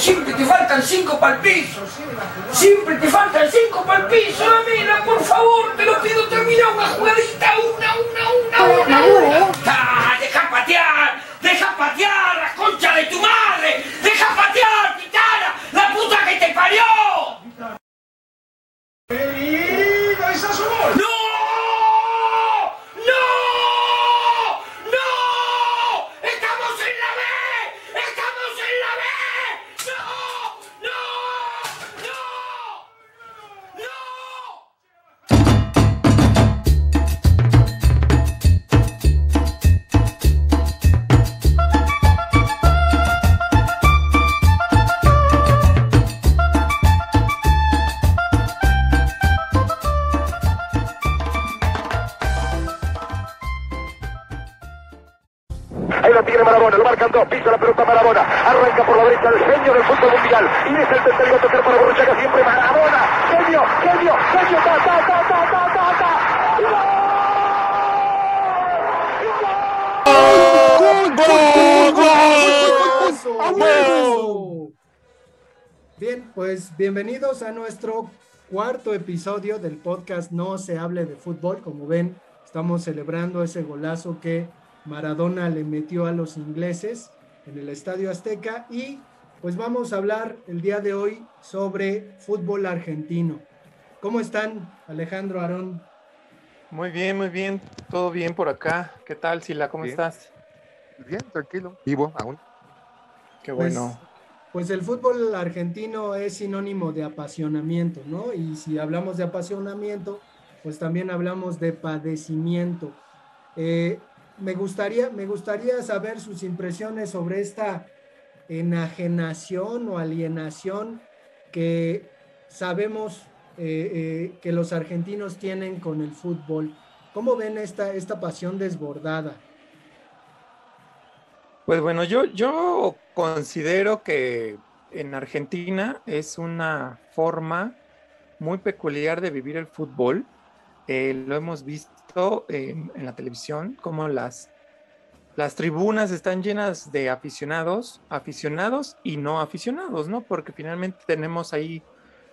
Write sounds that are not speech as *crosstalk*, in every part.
siempre te faltan cinco para el piso. Siempre te faltan cinco para el piso, Damela, por favor, te lo pido, termina una jugadita, una, una, una, una, una. Bien, pues bienvenidos a nuestro cuarto episodio del podcast No se hable de fútbol. Como ven, estamos celebrando ese golazo que Maradona le metió a los ingleses en el Estadio Azteca y pues vamos a hablar el día de hoy sobre fútbol argentino. ¿Cómo están, Alejandro Aarón? Muy bien, muy bien. Todo bien por acá. ¿Qué tal, Sila? ¿Cómo Bien. estás? Bien, tranquilo. Vivo aún. Qué Pues, bueno. Pues el fútbol argentino es sinónimo de apasionamiento, ¿no? Y si hablamos de apasionamiento, pues también hablamos de padecimiento. Eh, me, gustaría, me gustaría saber sus impresiones sobre esta enajenación o alienación que sabemos eh, eh, que los argentinos tienen con el fútbol. ¿Cómo ven esta, esta pasión desbordada? Pues bueno, yo, yo considero que en Argentina es una forma muy peculiar de vivir el fútbol. Eh, lo hemos visto en, la televisión, como las, las tribunas están llenas de aficionados, aficionados y no aficionados, ¿no? Porque finalmente tenemos ahí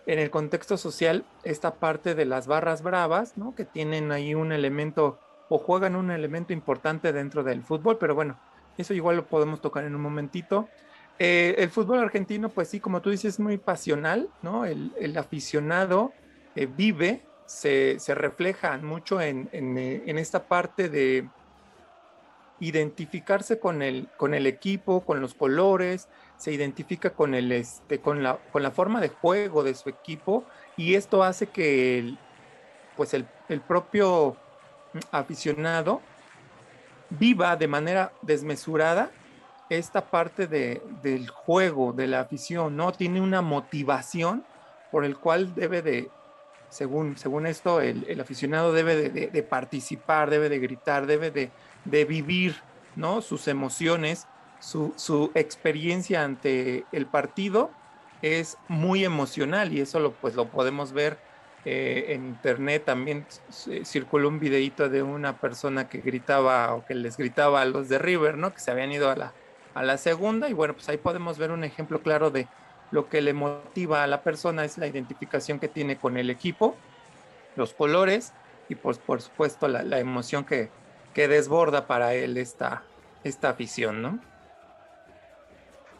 en el contexto social esta parte de las barras bravas, ¿no? Que tienen ahí un elemento o juegan un elemento importante dentro del fútbol, pero bueno, eso igual lo podemos tocar en un momentito. Eh, el fútbol argentino, pues sí, como tú dices, es muy pasional, ¿no? El, el aficionado eh, vive, se, se, refleja mucho en, eh, en, esta parte de identificarse con el, con el equipo, con los colores, se identifica con, el, este, con, la, con la forma de juego de su equipo y esto hace que pues el, el propio aficionado viva de manera desmesurada esta parte de, del juego, de la afición, ¿no? Tiene una motivación por el cual debe de, según, según esto, el, el aficionado debe de, de, de, participar, debe de gritar, debe de, vivir, ¿no? Sus emociones, su, su, experiencia ante el partido es muy emocional y eso lo, pues, lo podemos ver eh, en internet también circuló un videito de una persona que gritaba o que les gritaba a los de River, ¿no? Que se habían ido a la, a la segunda y bueno, pues ahí podemos ver un ejemplo claro de lo que le motiva a la persona es la identificación que tiene con el equipo, los colores y pues por supuesto la, la emoción que, que, desborda para él esta, esta afición, ¿no?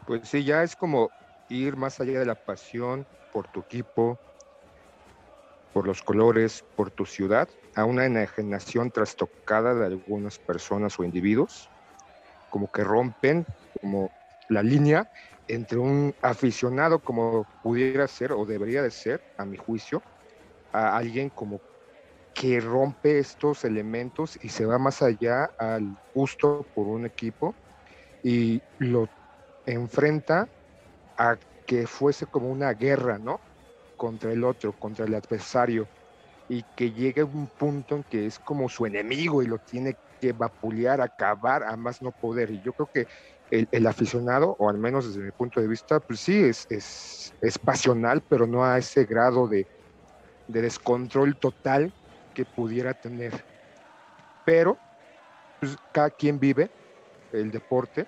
Pues sí, ya es como ir más allá de la pasión por tu equipo, por los colores, por tu ciudad, a una enajenación trastocada de algunas personas o individuos, como que rompen como la línea entre un aficionado como pudiera ser o debería de ser, a mi juicio, a alguien como que rompe estos elementos y se va más allá al gusto por un equipo y lo enfrenta a que fuese como una guerra, ¿no? Contra el otro, contra el adversario, y que llegue a un punto en que es como su enemigo y lo tiene que vapulear, acabar a más no poder. Y yo creo que el, el aficionado, o al menos desde mi punto de vista, pues sí, es, es, es pasional, pero no a ese grado de, de, descontrol total que pudiera tener. Pero pues, cada quien vive el deporte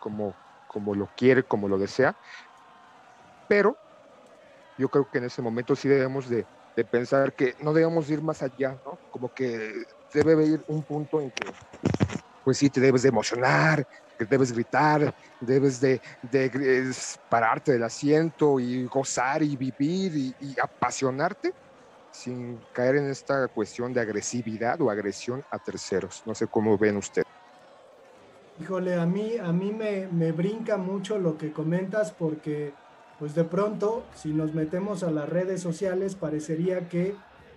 como, como lo quiere, como lo desea, pero yo creo que en ese momento sí debemos de, de pensar que no debemos ir más allá, ¿no? Como que debe haber un punto en que, pues sí, te debes de emocionar, que debes gritar, debes de, de, pararte del asiento y gozar y vivir y, y, apasionarte sin caer en esta cuestión de agresividad o agresión a terceros. No sé cómo ven ustedes. Híjole, a mí, a mí me, me brinca mucho lo que comentas porque pues de pronto, si nos metemos a las redes sociales, parecería que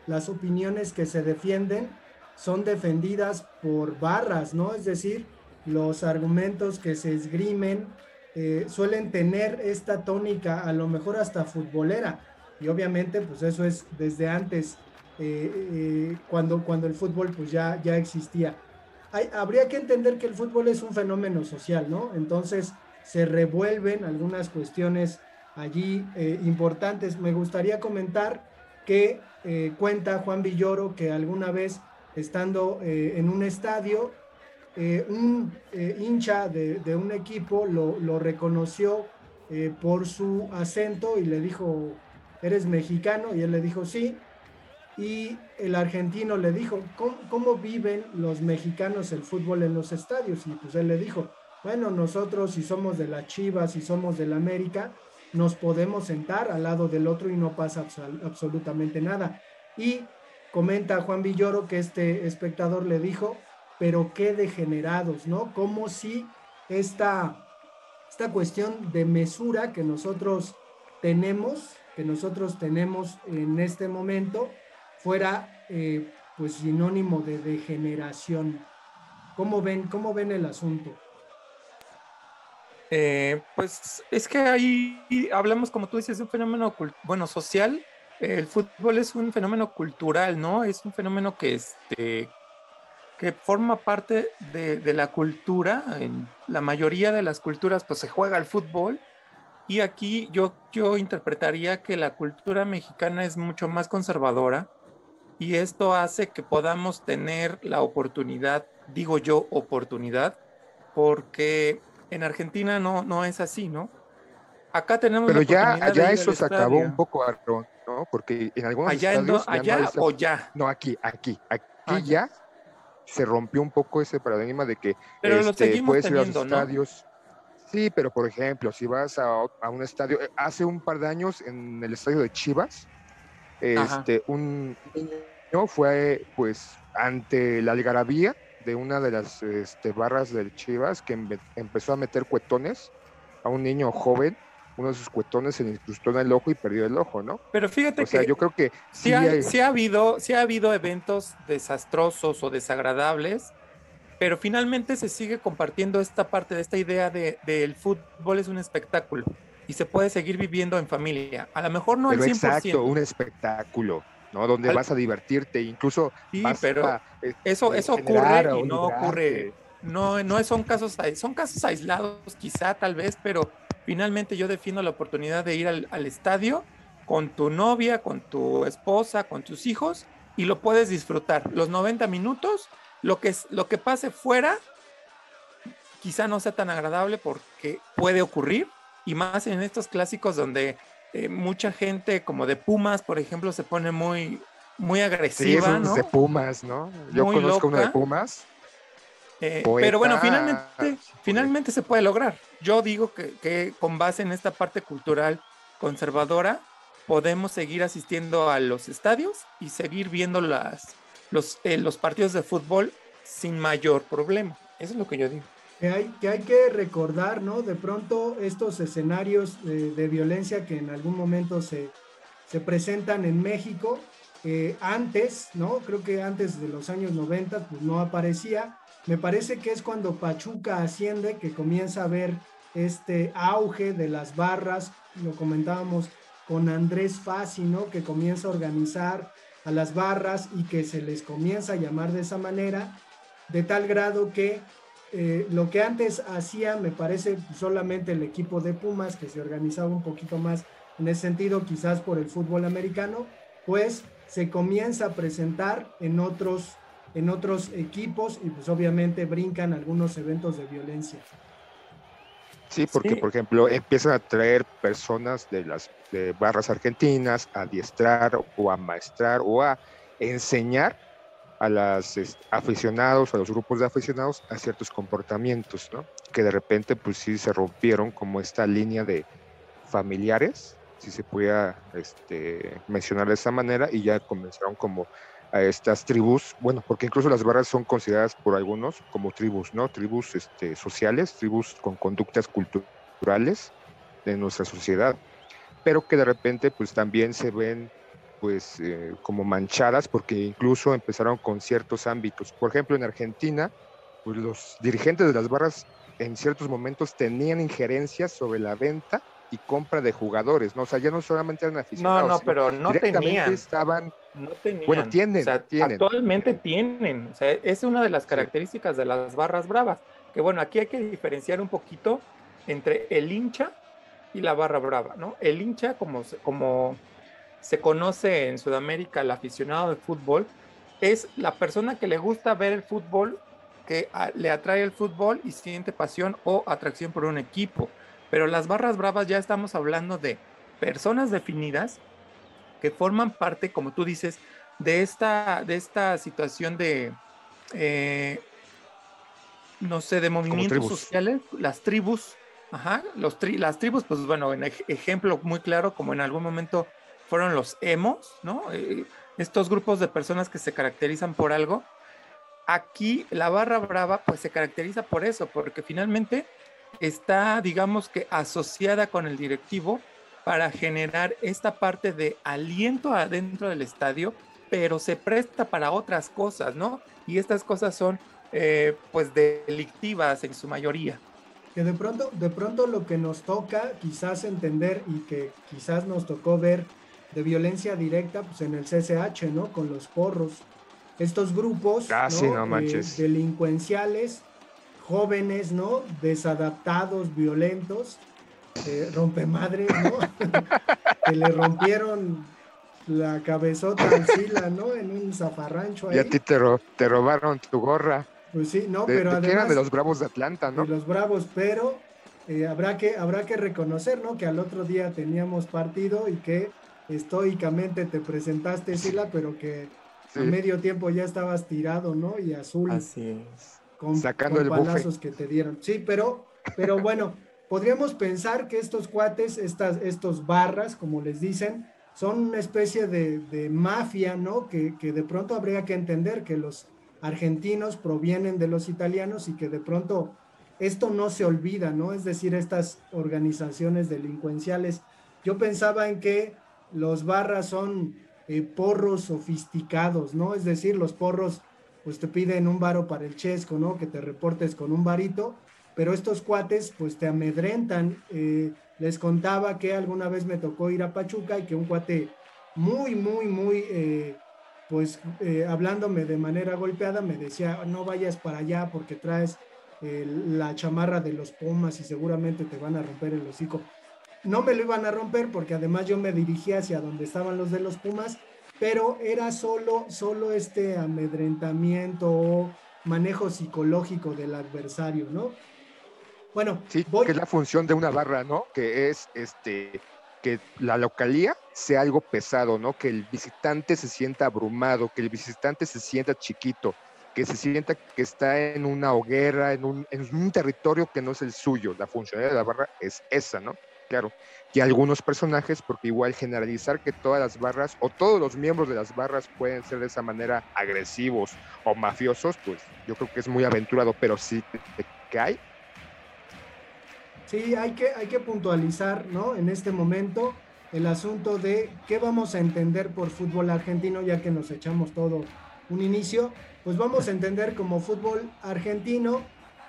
las opiniones que se defienden son defendidas por barras, ¿no? Es decir, los argumentos que se esgrimen eh, suelen tener esta tónica, a lo mejor hasta futbolera. Y obviamente, pues eso es desde antes, eh, eh, cuando, cuando el fútbol pues ya, ya existía. Hay, habría que entender que el fútbol es un fenómeno social, ¿no? Entonces se revuelven algunas cuestiones allí eh, importantes. Me gustaría comentar que eh, cuenta Juan Villoro que alguna vez estando eh, en un estadio, un hincha de, un equipo lo, reconoció por su acento y le dijo, ¿eres mexicano? Y él le dijo, sí. Y el argentino le dijo, ¿cómo, ¿cómo, viven los mexicanos el fútbol en los estadios? Y pues él le dijo, bueno, nosotros si somos de la Chivas, si somos de la América, nos podemos sentar al lado del otro y no pasa absolutamente nada. Y comenta Juan Villoro que este espectador le dijo, pero qué degenerados, ¿no? Como si esta, esta cuestión de mesura que nosotros tenemos, que nosotros tenemos en este momento, fuera eh, pues sinónimo de degeneración. ¿Cómo ven, cómo ven el asunto? Eh, pues es que ahí hablamos, como tú dices, de un fenómeno, bueno, social. El fútbol es un fenómeno cultural, ¿no? Es un fenómeno que, este, que forma parte de, de la cultura. En la mayoría de las culturas, pues se juega el fútbol. Y aquí yo, yo interpretaría que la cultura mexicana es mucho más conservadora y esto hace que podamos tener la oportunidad, digo yo, oportunidad, porque en Argentina no, no es así, ¿no? Acá tenemos. Pero ya, allá eso se acabó un poco, Aaron, ¿no? Porque en algunos allá estadios. Allá no o ya. No, aquí, aquí. Aquí ah, ya se rompió un poco ese paradigma de que pero este, puedes teniendo, ir a los estadios. ¿no? Sí, pero por ejemplo, si vas a, a, un estadio, eh, hace un par de años en el estadio de Chivas, este, un niño fue pues ante la algarabía de una de las este, barras del Chivas que empezó a meter cuetones a un niño joven. Uno de sus cuetones se le incrustó en el ojo y perdió el ojo, ¿no? Pero fíjate o sea, que yo creo que sí, ha, hay... sí, ha, habido, sí ha habido eventos desastrosos o desagradables, pero finalmente se sigue compartiendo esta parte de esta idea de, de el fútbol es un espectáculo y se puede seguir viviendo en familia. A lo mejor no al 100%. Exacto, un espectáculo. ¿No? Donde Al- vas a divertirte, incluso Sí, vas pero a, eh, Eso, eso generar ocurre y no ocurre, no, no son casos, son casos aislados quizá tal vez, pero finalmente yo defiendo la oportunidad de ir al, al estadio con tu novia, con tu esposa, con tus hijos y lo puedes disfrutar. Los 90 minutos, lo que, lo que pase fuera, quizá no sea tan agradable porque puede ocurrir y más en estos clásicos donde eh, mucha gente como de Pumas, por ejemplo, se pone muy, muy Sí, agresiva, esos ¿no? de Pumas, ¿no? Yo Muy conozco uno de loca. Pumas. Eh, pero bueno, finalmente, Sí, finalmente se puede lograr. Yo digo que, que con base en esta parte cultural conservadora, podemos seguir asistiendo a los estadios y seguir viendo las, los, eh, los partidos de fútbol sin mayor problema. Eso es lo que yo digo. Que hay, que hay recordar, ¿no? De pronto estos escenarios de, violencia que en algún momento se, se presentan en México, antes, ¿no? Creo que antes de los años 90, pues no aparecía. Me parece que es cuando Pachuca asciende que comienza a ver este auge de las barras, lo comentábamos con Andrés Fassi, ¿no? Que comienza a organizar a las barras y que se les comienza a llamar de esa manera, de tal grado que eh, lo que antes hacía, me parece, solamente el equipo de Pumas, que se organizaba un poquito más en ese sentido, quizás por el fútbol americano, pues se comienza a presentar en otros, en otros equipos y pues obviamente brincan algunos eventos de violencia. Sí, porque por ejemplo empiezan a traer personas de las barras argentinas a adiestrar o a maestrar o a enseñar a los aficionados, a los grupos de aficionados a ciertos comportamientos, ¿no? Que de repente pues sí se rompieron como esta línea de familiares, si se podía este, mencionar de esa manera, y ya comenzaron como a estas tribus, bueno, porque incluso las barras son consideradas por algunos como tribus, ¿no? Tribus este, sociales, tribus con conductas culturales de nuestra sociedad, pero que de repente pues también se ven pues eh, como manchadas porque incluso empezaron con ciertos ámbitos. Por ejemplo, en Argentina, pues los dirigentes de las barras en ciertos momentos tenían injerencias sobre la venta y compra de jugadores, ¿no? O sea, ya no solamente eran aficionados. No, no, pero no tenían. estaban... No tenían. Bueno, tienen, o sea, Actualmente tienen. O sea, es una de las características de las barras bravas. Que bueno, aquí hay que diferenciar un poquito entre el hincha y la barra brava, ¿no? El hincha, como, como se conoce en Sudamérica el aficionado de fútbol, es la persona que le gusta ver el fútbol, que le atrae el fútbol y siente pasión o atracción por un equipo. Pero las barras bravas ya estamos hablando de personas definidas que forman parte, como tú dices, de esta, de esta situación de, eh, no sé, de movimientos sociales, las tribus, ajá, los las tribus, pues bueno, en ejemplo muy claro, como en algún momento fueron los emos, ¿no? Eh, estos grupos de personas que se caracterizan por algo. Aquí la barra brava pues se caracteriza por eso, porque finalmente está, digamos que, asociada con el directivo para generar esta parte de aliento adentro del estadio, pero se presta para otras cosas, ¿no? Y estas cosas son eh, pues delictivas en su mayoría. Que de pronto, de pronto lo que nos toca quizás entender y que quizás nos tocó ver de violencia directa pues en el CCH, ¿no? Con los porros. Estos grupos ¿no? Eh, delincuenciales, jóvenes, ¿no? Desadaptados, violentos, eh, rompemadres, ¿no? *laughs* que le rompieron la cabezota al Sila, ¿no? En un zafarrancho ahí. Y a ti te, te robaron tu gorra. Pues sí, no, pero además... eran de los Bravos de Atlanta, ¿no? De los Bravos, pero eh, habrá, que, habrá que reconocer, ¿no? Que al otro día teníamos partido y que estoicamente te presentaste, Sila, pero que a medio tiempo ya estabas tirado, ¿no? Y azul. Así Con, Sacando el balazos que te dieron. Sí, pero, pero bueno, *laughs* podríamos pensar que estos cuates, estas, estos barras, como les dicen, son una especie de, mafia, ¿no? Que, que, de pronto habría que entender que los argentinos provienen de los italianos y que de pronto esto no se olvida, ¿no? Es decir, estas organizaciones delincuenciales. Yo pensaba en que los barras son eh, porros sofisticados, ¿no? Es decir, los porros, pues te piden un varo para el chesco, ¿no? Que te reportes con un varito, pero estos cuates, pues te amedrentan. Eh, les contaba que alguna vez me tocó ir a Pachuca y que un cuate muy, muy, muy, eh, pues hablándome de manera golpeada, me decía, no vayas para allá porque traes la chamarra de los Pumas y seguramente te van a romper el hocico no me lo iban a romper porque además yo me dirigía hacia donde estaban los de los Pumas, pero era solo, solo este amedrentamiento o manejo psicológico del adversario, ¿no? Bueno, sí, que es la función de una barra, ¿no? Que es este que la localía sea algo pesado, ¿no? Que el visitante se sienta abrumado, que el visitante se sienta chiquito, que se sienta que está en una hoguera, en un, en un territorio que no es el suyo. La función de la barra es esa, ¿no? Claro, y algunos personajes, porque igual generalizar que todas las barras o todos los miembros de las barras pueden ser de esa manera agresivos o mafiosos, pues yo creo que es muy aventurado, pero sí que hay. Sí, hay que, hay que puntualizar, ¿no? En este momento el asunto de qué vamos a entender por fútbol argentino, ya que nos echamos todo un inicio, pues vamos a entender como fútbol argentino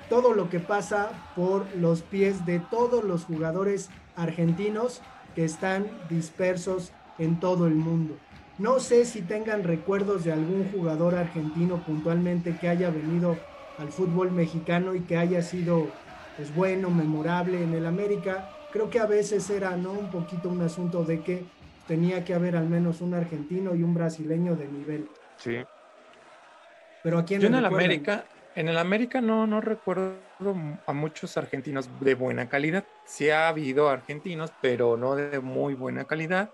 todo lo que pasa por los pies de todos los jugadores argentinos que están dispersos en todo el mundo. No sé si tengan recuerdos de algún jugador argentino puntualmente que haya venido al fútbol mexicano y que haya sido pues bueno, memorable en el América. Creo que a veces era no un poquito un asunto de que tenía que haber al menos un argentino y un brasileño de nivel. Sí. Pero aquí en el América En el América no, no recuerdo a muchos argentinos de buena calidad. Sí ha habido argentinos, pero no de muy buena calidad.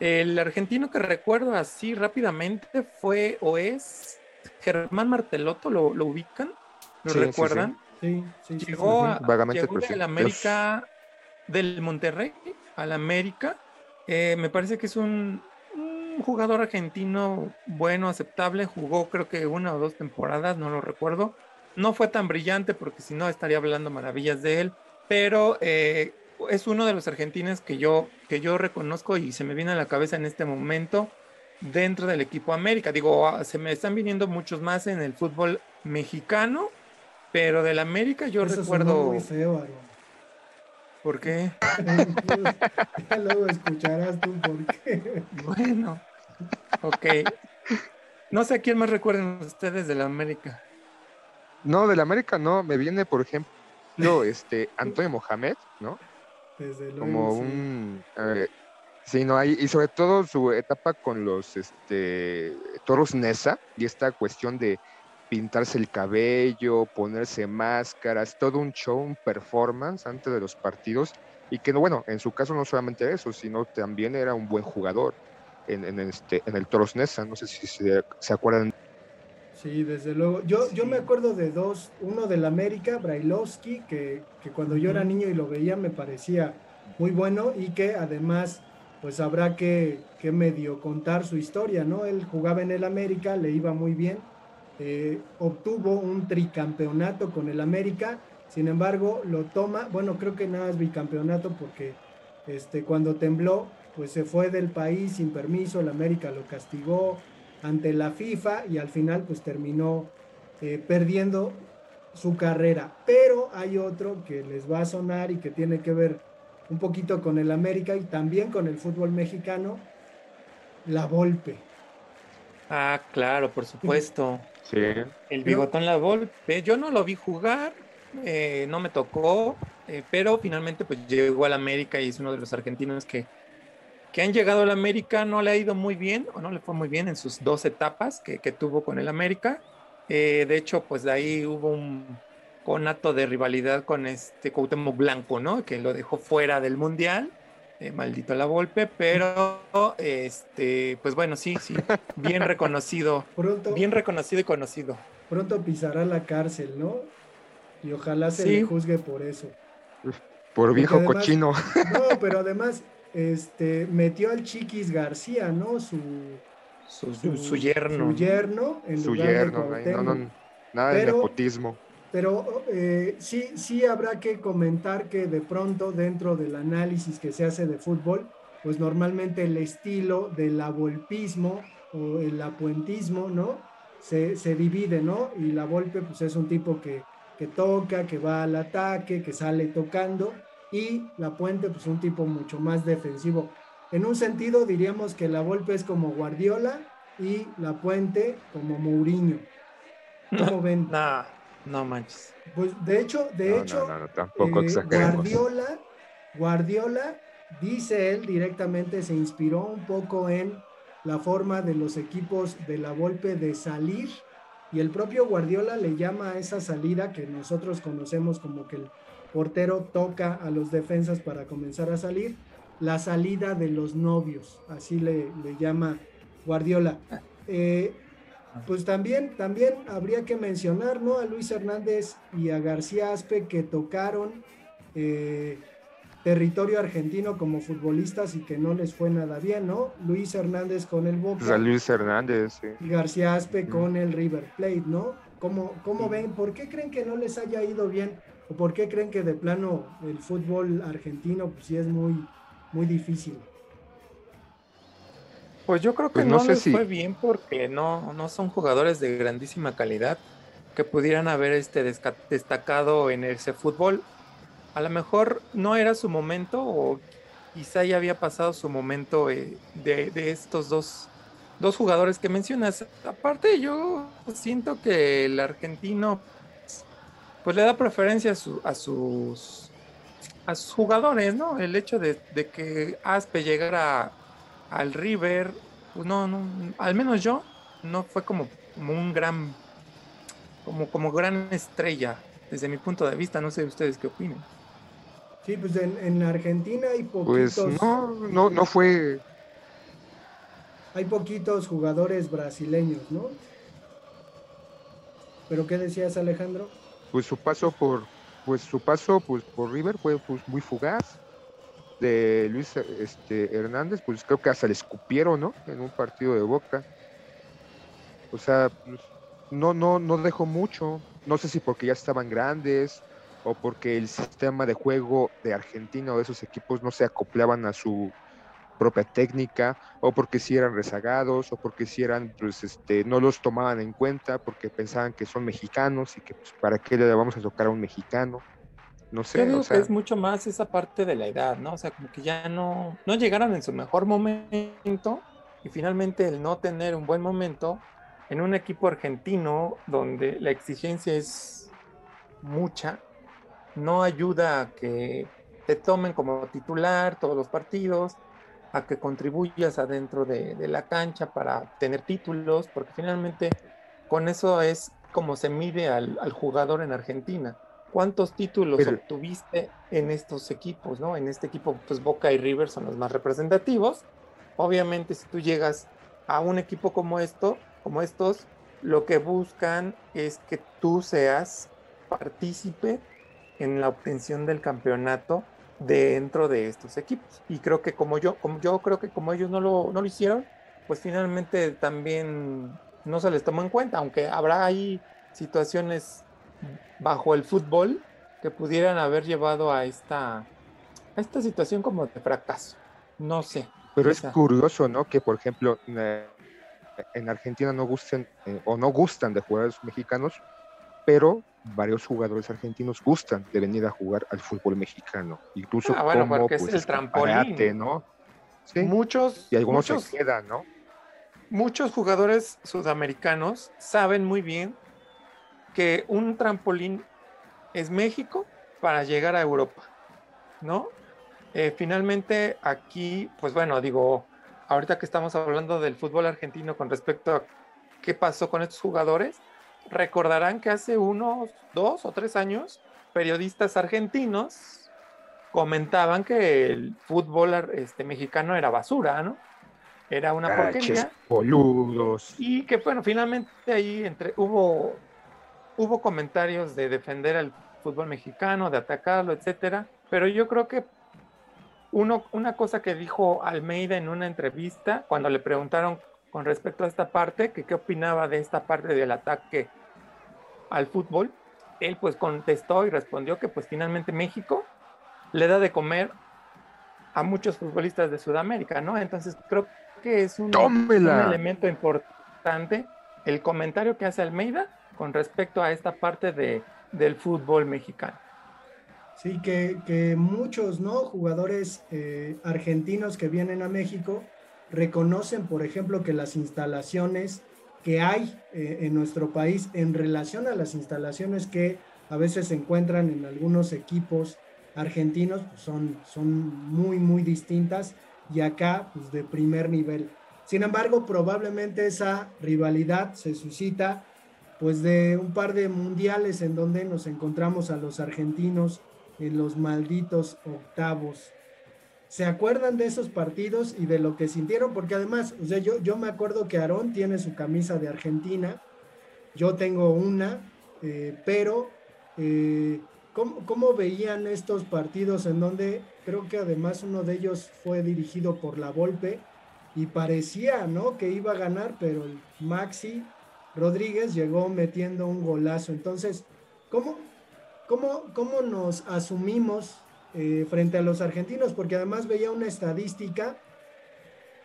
El argentino que recuerdo así rápidamente fue o es Germán Martelotto, ¿lo, lo ubican? ¿Lo recuerdan? Sí, sí, sí. Llegó, a, llegó del América, del Monterrey al América. Eh, me parece que es un, un jugador argentino bueno, aceptable. Jugó creo que una o dos temporadas, no lo recuerdo. No fue tan brillante porque si no estaría hablando maravillas de él, pero eh, es uno de los argentinos que yo, que yo reconozco y se me viene a la cabeza en este momento dentro del equipo América. Digo, ah, se me están viniendo muchos más en el fútbol mexicano, pero del América yo Eso recuerdo... muy feo, Aaron. ¿Por qué? ya *laughs* luego escucharás tú por qué. *laughs* Bueno, ok. No sé a quién más recuerdan ustedes del América. No, del América no, me viene, por ejemplo, *laughs* este Antonio Mohamed, ¿no? Desde luego, Como sí. un eh, sí, no hay, y sobre todo su etapa con los este toros Nesa y esta cuestión de pintarse el cabello, ponerse máscaras, todo un show, un performance antes de los partidos, y que no, bueno, en su caso no solamente eso, sino también era un buen jugador en, en este, en el Toros Nesa, no sé si se, se acuerdan. Sí, desde luego. Yo, yo me acuerdo de dos, uno del América, Brailovsky, que, que cuando yo era niño y lo veía me parecía muy bueno y que además pues habrá que, que medio contar su historia, ¿no? Él jugaba en el América, le iba muy bien, eh, obtuvo un tricampeonato con el América, sin embargo lo toma, bueno, creo que nada es bicampeonato porque este, cuando tembló, pues se fue del país sin permiso, el América lo castigó ante la FIFA y al final pues terminó eh, perdiendo su carrera. Pero hay otro que les va a sonar y que tiene que ver un poquito con el América y también con el fútbol mexicano, la Volpe. Ah, claro, por supuesto. *laughs* Sí, El bigotón La Volpe. Yo no lo vi jugar, eh, no me tocó, eh, pero finalmente pues llegó al América y es uno de los argentinos que, que han llegado al América. No le ha ido muy bien, o no le fue muy bien en sus dos etapas que, que tuvo con el América. Eh, de hecho, pues de ahí hubo un conato de rivalidad con este Cuauhtémoc Blanco, ¿no? Que lo dejó fuera del Mundial. Eh, maldito la Volpe, pero este, pues bueno, sí, sí, bien *laughs* reconocido, Pronto, bien reconocido y conocido. pronto pisará la cárcel, ¿no? Y ojalá se Sí. le juzgue por eso. por viejo además- cochino. *laughs* No, pero además este, metió al Chiquis García, ¿no? Su, Su, su, su yerno. Su yerno en Su lugar de yerno, ay, no, no, nada de nepotismo. Pero eh, sí, sí habrá que comentar que de pronto dentro del análisis que se hace de fútbol, pues normalmente el estilo del avolpismo o el apuentismo, ¿no? Se, se divide, ¿no? Y la Volpe pues es un tipo que, que toca, que va al ataque, que sale tocando y la Puente pues un tipo mucho más defensivo. En un sentido diríamos que la Volpe es como Guardiola y la Puente como Mourinho. ¿Cómo *laughs* ven? Nah, no manches. Pues de hecho, de No, hecho, no, no, no, tampoco eh. Guardiola, Guardiola, dice él directamente, se inspiró un poco en la forma de los equipos de la Volpe de salir y el propio Guardiola le llama a esa salida que nosotros conocemos como que el portero toca a los defensas para comenzar a salir, la salida de los novios, así le, le llama Guardiola. Eh, pues también, también habría que mencionar ¿no? a Luis Hernández y a García Aspe que tocaron eh, territorio argentino como futbolistas y que no les fue nada bien, ¿no? Luis Hernández con el Pues Boca Luis Hernández, sí. y García Aspe Mm. con el River Plate, ¿no? ¿Cómo, ¿Cómo ven? ¿Por qué creen que no les haya ido bien? ¿O por qué creen que de plano el fútbol argentino pues sí es muy, muy difícil? Pues yo creo que Pues no, no sé les si- fue bien porque no, no son jugadores de grandísima calidad que pudieran haber este destacado en ese fútbol. A lo mejor no era su momento o quizá ya había pasado su momento eh, de, de estos dos, dos jugadores que mencionas. Aparte yo siento que el argentino pues le da preferencia a, su- a sus a sus jugadores, ¿no? El hecho de, de que Aspe llegara al River, pues no, no, al menos yo, no fue como, como un gran como, como gran estrella, desde mi punto de vista. No sé ustedes qué opinan. Sí, pues en, Argentina hay poquitos. Pues no, no, no fue. Hay poquitos jugadores brasileños, ¿no? ¿Pero qué decías, Alejandro? Pues su paso por, pues su paso pues, por River fue pues, muy fugaz. De Luis este, Hernández, pues creo que hasta le escupieron, ¿no? En un partido de Boca. O sea, pues, no, no, no dejó mucho. No sé si porque ya estaban grandes o porque el sistema de juego de Argentina o de esos equipos no se acoplaban a su propia técnica, o porque si eran rezagados, o porque si eran, pues, este, no los tomaban en cuenta, porque pensaban que son mexicanos y que, pues, ¿para qué le vamos a tocar a un mexicano? No sé. Yo que es mucho más esa parte de la edad, ¿no? O sea, como que ya no, no llegaron en su mejor momento y finalmente el no tener un buen momento en un equipo argentino donde la exigencia es mucha, no ayuda a que te tomen como titular todos los partidos, a que contribuyas adentro de, la cancha para tener títulos, porque finalmente con eso es como se mide al, jugador en Argentina. ¿Cuántos títulos obtuviste en estos equipos, no? En este equipo, pues Boca y River son los más representativos. Obviamente, si tú llegas a un equipo como esto, como estos, lo que buscan es que tú seas partícipe en la obtención del campeonato dentro de estos equipos. Y creo que como yo, como yo creo que como ellos no lo, no lo hicieron, pues finalmente también no se les tomó en cuenta, aunque habrá ahí situaciones bajo el fútbol que pudieran haber llevado a esta, a esta situación como de fracaso. No sé. Pero es curioso, ¿no? Que por ejemplo en Argentina no gusten eh, o no gustan de jugadores mexicanos, pero varios jugadores argentinos gustan de venir a jugar al fútbol mexicano, incluso ah, bueno, como pues, es el trampolín, ¿no? Muchos y algunos se quedan, ¿no? Muchos jugadores sudamericanos saben muy bien que un trampolín es México para llegar a Europa, ¿no? Eh, finalmente aquí, pues bueno, digo, ahorita que estamos hablando del fútbol argentino con respecto a qué pasó con estos jugadores, recordarán que hace unos dos o tres años, periodistas argentinos comentaban que el fútbol este, mexicano era basura, ¿no? Era una porquería. Boludos. Y que bueno, finalmente ahí entre, hubo, hubo comentarios de defender al fútbol mexicano, de atacarlo, etcétera. Pero yo creo que uno, una cosa que dijo Almeida en una entrevista, cuando le preguntaron con respecto a esta parte, que qué opinaba de esta parte del ataque al fútbol, él pues contestó y respondió que pues finalmente México le da de comer a muchos futbolistas de Sudamérica, ¿no? Entonces creo que es un, un elemento importante el comentario que hace Almeida con respecto a esta parte de, del fútbol mexicano. Sí, que, muchos ¿no? jugadores eh, argentinos que vienen a México reconocen, por ejemplo, que las instalaciones que hay eh, en nuestro país en relación a las instalaciones que a veces se encuentran en algunos equipos argentinos pues son, son muy, muy distintas y acá pues de primer nivel. Sin embargo, probablemente esa rivalidad se suscita pues de un par de mundiales en donde nos encontramos a los argentinos en los malditos octavos. ¿Se acuerdan de esos partidos y de lo que sintieron? Porque además, o sea, yo, me acuerdo que Aarón tiene su camisa de Argentina, yo tengo una, eh, pero eh, ¿cómo, ¿cómo, veían estos partidos en donde creo que además uno de ellos fue dirigido por la Volpe y parecía, ¿no? Que iba a ganar, pero Maxi Rodríguez llegó metiendo un golazo. Entonces, ¿cómo, ¿Cómo, cómo nos asumimos eh, frente a los argentinos? Porque además veía una estadística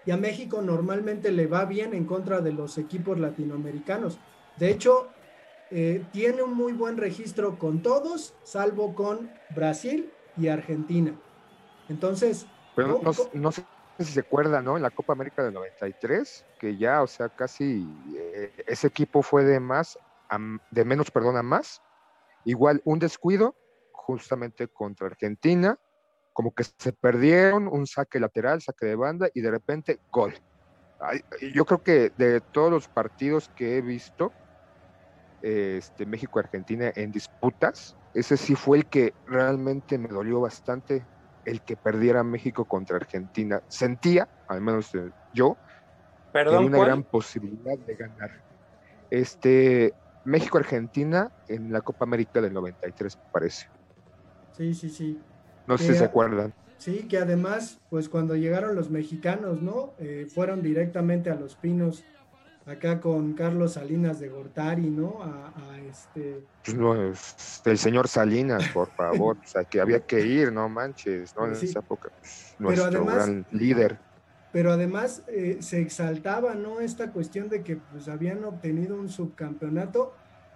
y a México normalmente le va bien en contra de los equipos latinoamericanos. De hecho, eh, tiene un muy buen registro con todos, salvo con Brasil y Argentina. Entonces... Pero no, sé si se acuerda, ¿no? En la Copa América del 93, que ya, o sea, casi eh, ese equipo fue de más, de menos, perdón, a más, Igual un descuido justamente contra Argentina, como que se perdieron un saque lateral, saque de banda y de repente gol. Yo creo que de todos los partidos que he visto, este, México-Argentina en disputas, ese sí fue el que realmente me dolió bastante, el que perdiera México contra Argentina. Sentía, al menos eh, yo, Perdón, una gran posibilidad de ganar. Este, México-Argentina en la Copa América del 93, me parece. Sí, sí, sí. No sé si se acuerdan. Sí, que además, pues cuando llegaron los mexicanos, ¿no? Eh, fueron directamente a Los Pinos, acá con Carlos Salinas de Gortari, ¿no? A, este... Pues no, el señor Salinas, por favor, o sea, que había que ir, no manches, ¿no? En esa época, pues, nuestro gran líder. Pero además eh, se exaltaba, ¿no? Esta cuestión de que pues habían obtenido un subcampeonato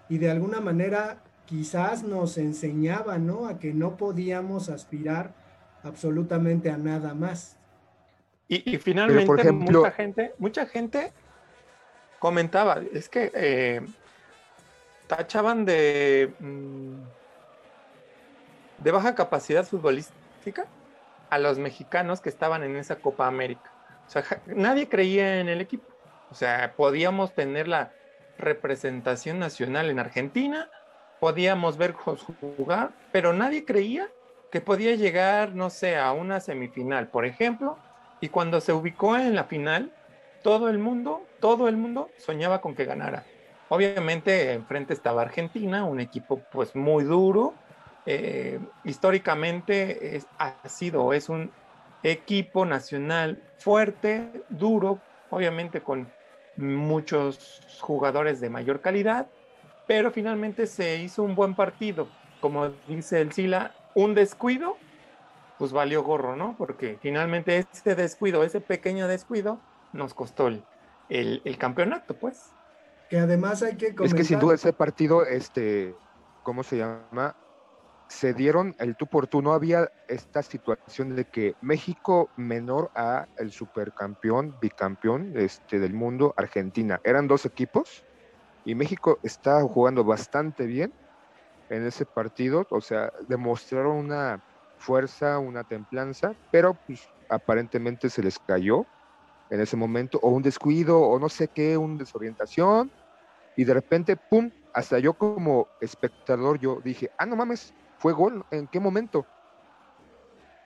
y de alguna manera quizás nos enseñaba, ¿no? A que no podíamos aspirar absolutamente a nada más. Y, finalmente por ejemplo, mucha gente, mucha gente comentaba, es que eh, tachaban de, mm, de baja capacidad futbolística a los mexicanos que estaban en esa Copa América. O sea, nadie creía en el equipo. O sea, podíamos tener la representación nacional en Argentina, podíamos ver jugar, pero nadie creía que podía llegar, no sé, a una semifinal, por ejemplo, y cuando se ubicó en la final, todo el mundo, todo el mundo soñaba con que ganara. Obviamente enfrente estaba Argentina, un equipo pues muy duro, eh, históricamente es, ha sido, es un equipo nacional fuerte, duro, obviamente con muchos jugadores de mayor calidad, pero finalmente se hizo un buen partido. Como dice el Sila, un descuido, pues valió gorro, ¿no? Porque finalmente ese descuido, ese pequeño descuido, nos costó el, el, campeonato, pues. Que además hay que comentar... Es que sin duda ese partido, este, ¿cómo se llama? Se dieron el tú por tú, no había esta situación de que México menor a el supercampeón, bicampeón este, del mundo, Argentina. Eran dos equipos y México está jugando bastante bien en ese partido, o sea, demostraron una fuerza, una templanza, pero pues, aparentemente se les cayó en ese momento, o un descuido, o no sé qué, una desorientación, y de repente, ¡pum! Hasta yo como espectador, yo dije, ah, no mames, fue gol, ¿en qué momento?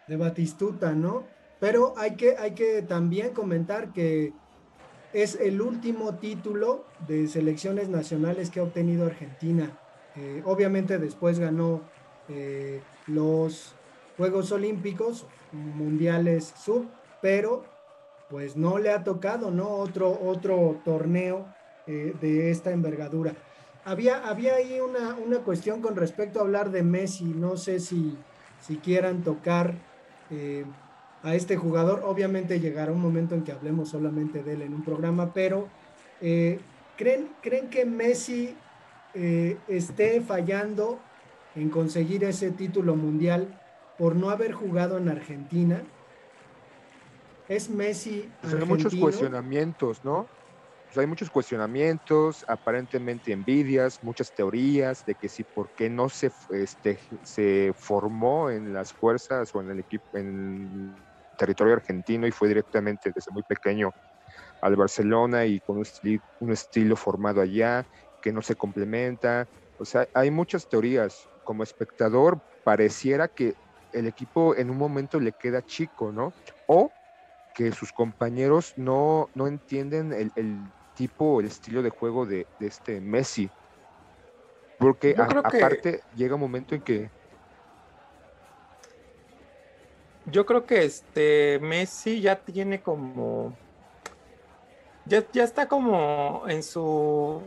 De Batistuta, ¿no? Pero hay que, hay que también comentar que es el último título de selecciones nacionales que ha obtenido Argentina. Eh, obviamente después ganó eh, los Juegos Olímpicos, Mundiales Sub, pero pues no le ha tocado, ¿no? Otro, otro torneo eh, de esta envergadura. Había, había ahí una, una, cuestión con respecto a hablar de Messi, no sé si, si quieran tocar a este jugador. Obviamente llegará un momento en que hablemos solamente de él en un programa, pero ¿creen, ¿creen que Messi eh, esté fallando en conseguir ese título mundial por no haber jugado en Argentina. Es Messi. Pues hay muchos cuestionamientos, ¿no? Pues hay muchos cuestionamientos, aparentemente envidias, muchas teorías de que si por qué no se, este, se formó en las fuerzas o en el equipo, en territorio argentino y fue directamente desde muy pequeño al Barcelona y con un estilo formado allá que no se complementa. O sea, hay muchas teorías. Como espectador, pareciera que el equipo en un momento le queda chico, ¿no? O que sus compañeros no, no entienden el, el tipo, el estilo de juego de, este Messi. Porque aparte llega un momento en que... Yo creo que este Messi ya tiene como... Ya, ya está como en su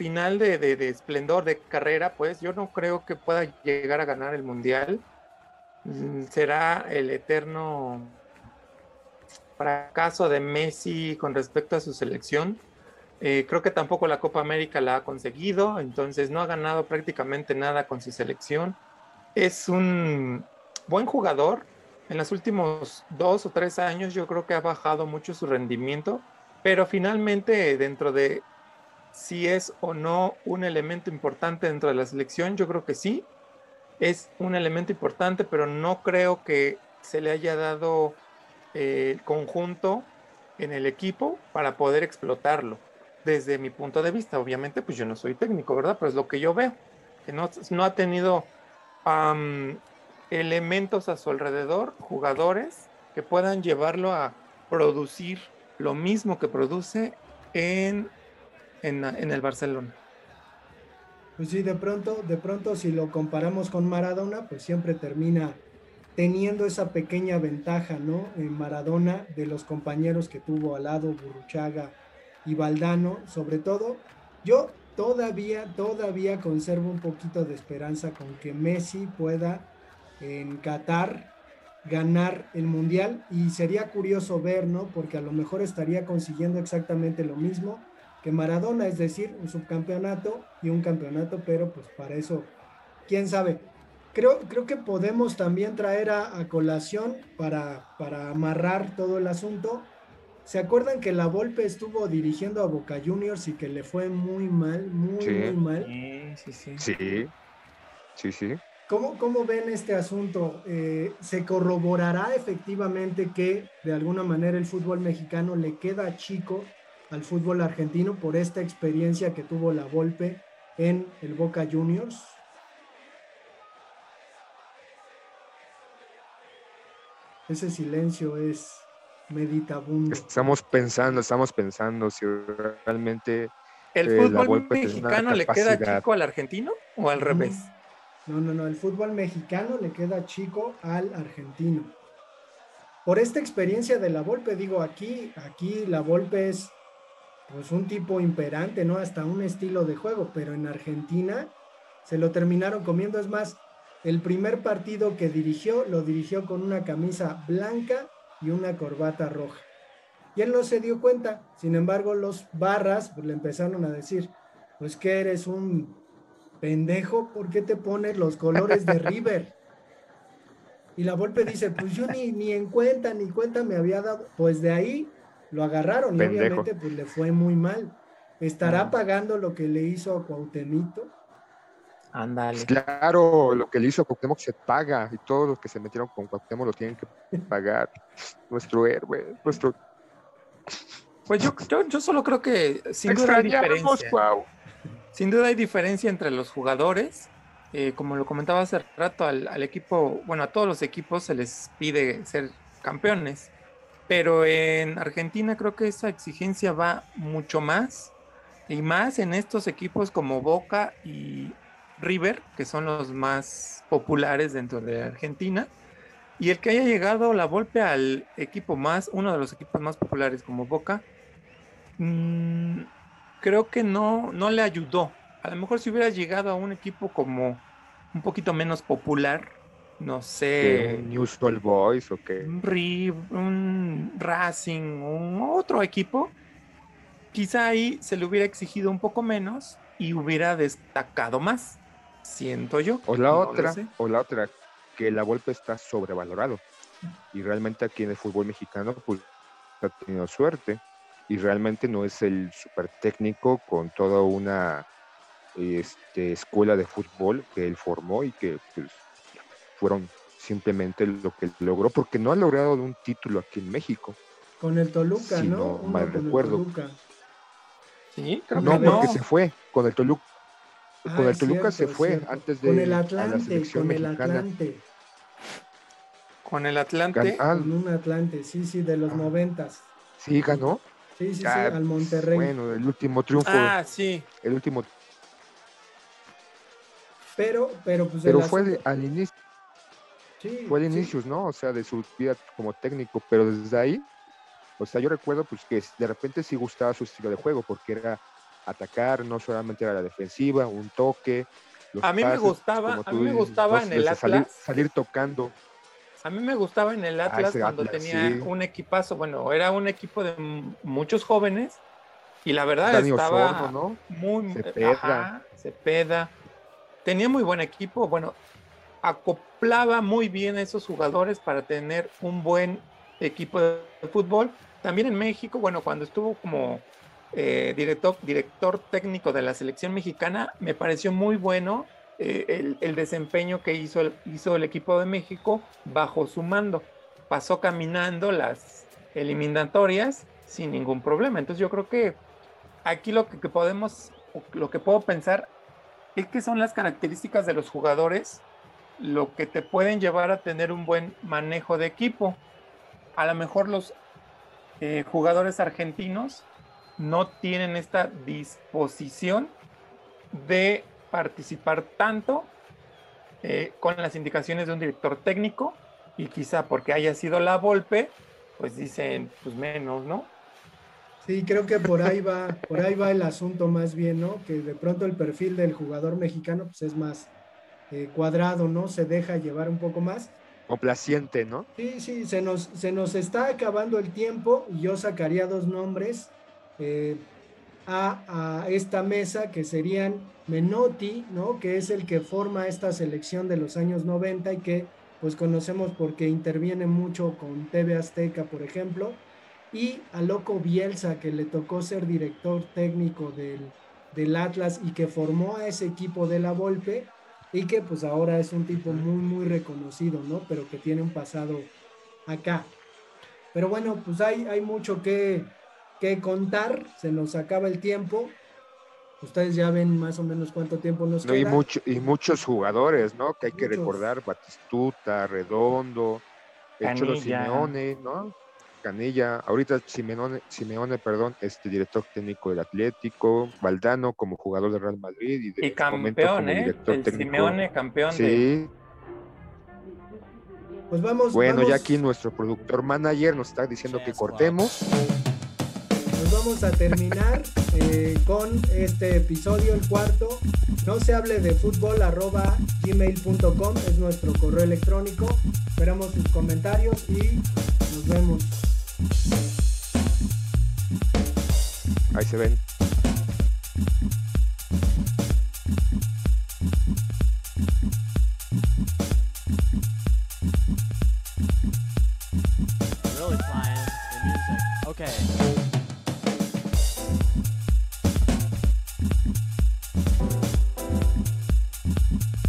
final de, esplendor de carrera, pues yo no creo que pueda llegar a ganar el mundial. Mm, será el eterno fracaso de Messi con respecto a su selección. Eh, creo que tampoco la Copa América la ha conseguido, entonces no ha ganado prácticamente nada con su selección. Es un buen jugador. En los últimos dos o tres años yo creo que ha bajado mucho su rendimiento, pero finalmente dentro de si es o no un elemento importante dentro de la selección, yo creo que sí, es un elemento importante, pero no creo que se le haya dado eh, el conjunto en el equipo para poder explotarlo. desde mi punto de vista. Obviamente, pues yo no soy técnico, ¿verdad? Pero es lo que yo veo, que no, no ha tenido elementos a su alrededor, jugadores que puedan llevarlo a producir lo mismo que produce en, en, el Barcelona. Pues sí, de pronto, de pronto si lo comparamos con Maradona, pues siempre termina teniendo esa pequeña ventaja, ¿no? En Maradona de los compañeros que tuvo al lado, Burruchaga y Valdano, sobre todo. Yo todavía, todavía conservo un poquito de esperanza con que Messi pueda en Qatar ganar el mundial y sería curioso ver, ¿no? Porque a lo mejor estaría consiguiendo exactamente lo mismo que Maradona, es decir, un subcampeonato y un campeonato, pero pues para eso, quién sabe. Creo, creo que podemos también traer a, a colación para, para amarrar todo el asunto. ¿Se acuerdan que la Volpe estuvo dirigiendo a Boca Juniors y que le fue muy mal, muy, Sí. muy mal? Sí, sí, sí. Sí, sí, sí. ¿Cómo, cómo ven este asunto? Eh, ¿Se corroborará efectivamente que de alguna manera el fútbol mexicano le queda chico al fútbol argentino por esta experiencia que tuvo la Volpe en el Boca Juniors? Ese silencio es meditabundo. Estamos pensando, estamos pensando si realmente ¿El Eh, fútbol mexicano le queda chico al argentino o al revés? No, no, no, el fútbol mexicano le queda chico al argentino. Por esta experiencia de la Volpe, digo, aquí, aquí la Volpe es pues un tipo imperante, ¿no? Hasta un estilo de juego, pero en Argentina se lo terminaron comiendo. Es más, el primer partido que dirigió, lo dirigió con una camisa blanca y una corbata roja. Y él no se dio cuenta. Sin embargo, los barras pues, le empezaron a decir, pues que eres un pendejo, ¿por qué te pones los colores de River? Y la Volpe dice, pues yo ni, ni en cuenta, ni cuenta me había dado. Pues de ahí lo agarraron y obviamente pues le fue muy mal. ¿Estará pagando lo que le hizo a Cuauhtemito? Ándale. Claro, lo que le hizo a Cuauhtémoc se paga y todos los que se metieron con Cuauhtémoc lo tienen que pagar. Nuestro héroe, nuestro... Pues yo, yo, yo solo creo que sin duda hay diferencia. Sin duda hay diferencia entre los jugadores. Eh, como lo comentaba hace rato, al, equipo, bueno, a todos los equipos se les pide ser campeones. Pero en Argentina creo que esa exigencia va mucho más. Y más en estos equipos como Boca y River, que son los más populares dentro de Argentina. Y el que haya llegado la Volpe al equipo más, uno de los equipos más populares como Boca, mm, creo que no, no le ayudó. A lo mejor si hubiera llegado a un equipo como un poquito menos popular, no ¿Qué, sé, un News All Boys o qué? un un Racing, un otro equipo, quizá ahí se le hubiera exigido un poco menos y hubiera destacado más, siento yo. O la No otra, o la otra, que la Volpe está sobrevalorado. Y realmente aquí en el fútbol mexicano, pues, ha tenido suerte. Y realmente no es el super técnico con toda una este, escuela de fútbol que él formó y que pues, fueron simplemente lo que logró, porque no ha logrado un título aquí en México. Con el Toluca, Si ¿no? no mal con el recuerdo. Toluca. Sí, creo No, que no. porque se fue con el Toluca. Ah, con el Toluca cierto, se fue cierto. antes de Con el a la Atlante, selección con el mexicana. Atlante. Con el Atlante. Ah, Con un Atlante, sí, sí, de los Ah. noventas. sí, ganó. Sí, sí, sí, al Monterrey. Bueno, el último triunfo, Ah, sí. el último, Pero, pero pues pero el fue de- al inicio, sí, fue al sí. inicio, ¿no? O sea, de su vida como técnico, pero desde ahí, o sea, yo recuerdo pues que de repente sí gustaba su estilo de juego, porque era atacar, no solamente era la defensiva, un toque. los A mí me gustaba- a mí me dices, gustaba en el salir, Atlas. salir tocando. A mí me gustaba en el Atlas ese cuando Atlas, tenía sí. un equipazo. Bueno, era un equipo de muchos jóvenes y la verdad estaba muy Cepeda. ajá, Cepeda. Tenía muy buen equipo. Bueno, acoplaba muy bien a esos jugadores para tener un buen equipo de fútbol. También en México, bueno, cuando estuvo como eh, director, director técnico de la selección mexicana, me pareció muy bueno eh, el, desempeño que hizo el, hizo el equipo de México bajo su mando. Pasó caminando las eliminatorias sin ningún problema. Entonces yo creo que aquí lo que, podemos, lo que puedo pensar es que son las características de los jugadores lo que te pueden llevar a tener un buen manejo de equipo. A lo mejor los eh, jugadores argentinos no tienen esta disposición de participar tanto eh, con las indicaciones de un director técnico y quizá porque haya sido la Volpe, pues dicen, pues menos, ¿no? Sí, creo que por ahí va, por ahí va el asunto más bien, ¿no? Que de pronto el perfil del jugador mexicano pues es más eh, cuadrado, ¿no? Se deja llevar un poco más. Complaciente, ¿no? Sí, sí, se nos, se nos está acabando el tiempo y yo sacaría dos nombres eh, a, a, esta mesa que serían Menotti, ¿no? Que es el que forma esta selección de los años 90 y que pues conocemos porque interviene mucho con TV Azteca, por ejemplo, y a Loco Bielsa, que le tocó ser director técnico del, del, Atlas y que formó a ese equipo de la Volpe, y que pues ahora es un tipo muy, muy reconocido, ¿no? Pero que tiene un pasado acá. Pero bueno, pues hay, hay mucho que, que contar, se nos acaba el tiempo. Ustedes ya ven más o menos cuánto tiempo nos no, queda. Y, mucho, y muchos jugadores, ¿no? Que hay que recordar, Batistuta, Redondo, el Cholo Simeone, ¿no? Canilla, ahorita Simeone, Simeone, perdón, este director técnico del Atlético, Valdano como jugador de Real Madrid y, de y campeón, ¿eh? Director el técnico. Simeone campeón sí. de... Pues vamos. Bueno, vamos. ya aquí nuestro productor manager nos está diciendo que cortemos. Nos vamos a terminar *laughs* eh, con este episodio, el cuarto. No se hable de fútbol arroba gmail.com es nuestro correo electrónico. Esperamos sus comentarios y nos vemos. Ahí se ven.